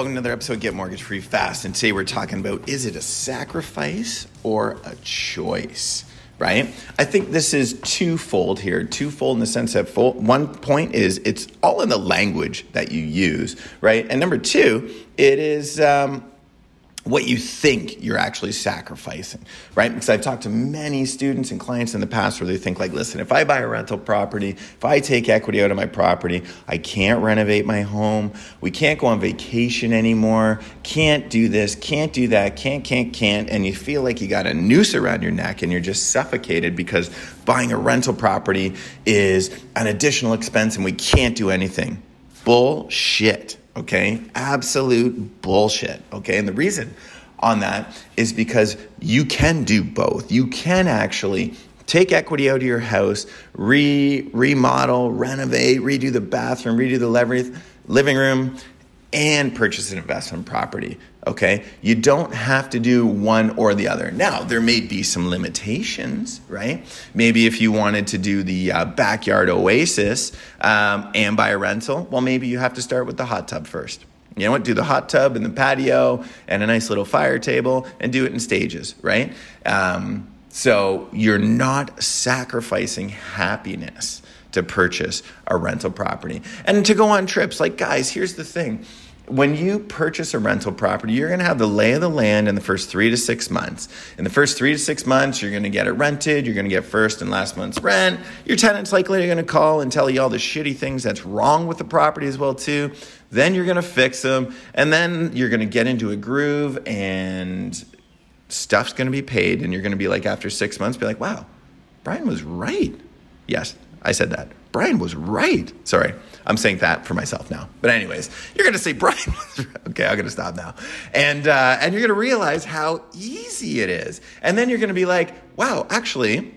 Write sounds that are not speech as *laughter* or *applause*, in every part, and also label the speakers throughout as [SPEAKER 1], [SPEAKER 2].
[SPEAKER 1] welcome to another episode Get Mortgage Free Fast. And today we're talking about is it a sacrifice or a choice? Right? I think this is twofold here. Twofold in the sense that full, one point is it's all in the language that you use, right? And number two, it is um, what you think you're actually sacrificing, right? Because I've talked to many students and clients in the past where they think, like, listen, if I buy a rental property, if I take equity out of my property, I can't renovate my home, we can't go on vacation anymore, can't do this, can't do that, can't, can't, can't. And you feel like you got a noose around your neck and you're just suffocated because buying a rental property is an additional expense and we can't do anything. Bullshit Okay, absolute bullshit. Okay, and the reason on that is because you can do both. You can actually take equity out of your house, re remodel, renovate, redo the bathroom, redo the living room, and purchase an investment property. Okay, you don't have to do one or the other. Now, there may be some limitations, right? Maybe if you wanted to do the uh, backyard oasis um, and buy a rental, well, maybe you have to start with the hot tub first. You know what? Do the hot tub and the patio and a nice little fire table and do it in stages, right? Um, so you're not sacrificing happiness to purchase a rental property and to go on trips. Like, guys, here's the thing when you purchase a rental property, you're going to have the lay of the land in the first three to six months. In the first three to six months, you're going to get it rented. You're going to get first and last month's rent. Your tenant's likely going to call and tell you all the shitty things that's wrong with the property as well too. Then you're going to fix them, and then you're going to get into a groove, and stuff's going to be paid. And you're going to be like, after six months, be like, "Wow, Brian was right." Yes, I said that. Brian was right. Sorry. I'm saying that for myself now. But anyways, you're to say Brian *laughs* was right. Okay, I'm to stop now. And uh, and you're to realize how easy it is. And then you're to be like, "Wow, actually,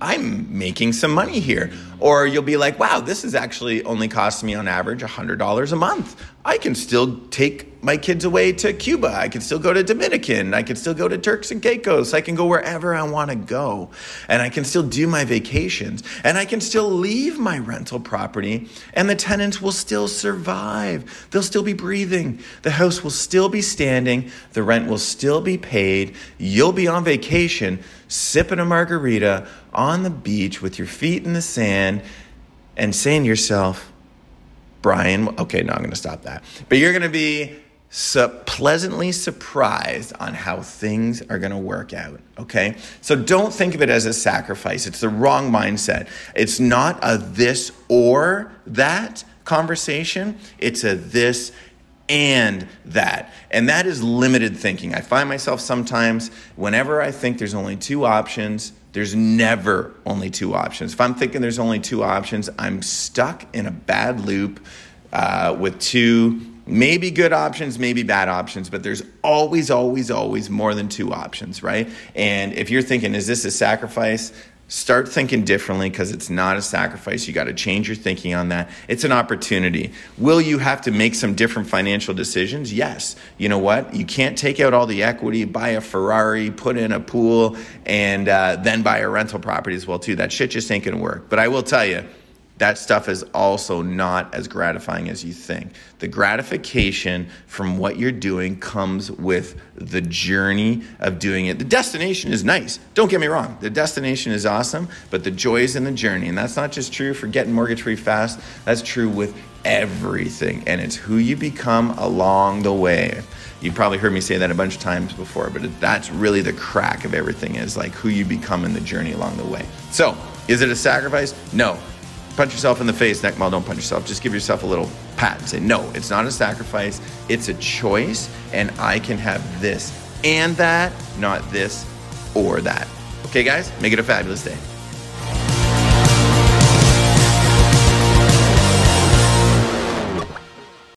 [SPEAKER 1] I'm making some money here. Or you'll be like, wow, this is actually only costing me on average $100 a month. I can still take my kids away to Cuba. I can still go to Dominican. I can still go to Turks and Caicos. I can go wherever I want to go. And I can still do my vacations. And I can still leave my rental property and the tenants will still survive. They'll still be breathing. The house will still be standing. The rent will still be paid. You'll be on vacation sipping a margarita on the beach with your feet in the sand and saying to yourself, Brian, okay, no, I'm going to stop that. But you're going to be pleasantly surprised on how things are going to work out, okay? So don't think of it as a sacrifice. It's the wrong mindset. It's not a this or that conversation, it's a this and that. And that is limited thinking. I find myself sometimes, whenever I think there's only two options, there's never only two options. If I'm thinking there's only two options, I'm stuck in a bad loop uh, with two maybe good options, maybe bad options, but there's always, always, always more than two options, right? And if you're thinking, is this a sacrifice? Start thinking differently because it's not a sacrifice. You got to change your thinking on that. It's an opportunity. Will you have to make some different financial decisions? Yes. You know what? You can't take out all the equity, buy a Ferrari, put in a pool, and uh, then buy a rental property as well too. That shit just ain't gonna work. But I will tell you, that stuff is also not as gratifying as you think. The gratification from what you're doing comes with the journey of doing it. The destination is nice. Don't get me wrong. The destination is awesome, but the joy is in the journey. And that's not just true for getting mortgage free fast, that's true with everything. And it's who you become along the way. You've probably heard me say that a bunch of times before, but that's really the crack of everything is like who you become in the journey along the way. So, is it a sacrifice? No punch yourself in the face, neck mall, don't punch yourself. Just give yourself a little pat and say, no, it's not a sacrifice. It's a choice, and I can have this and that, not this or that. Okay, guys, make it a fabulous day.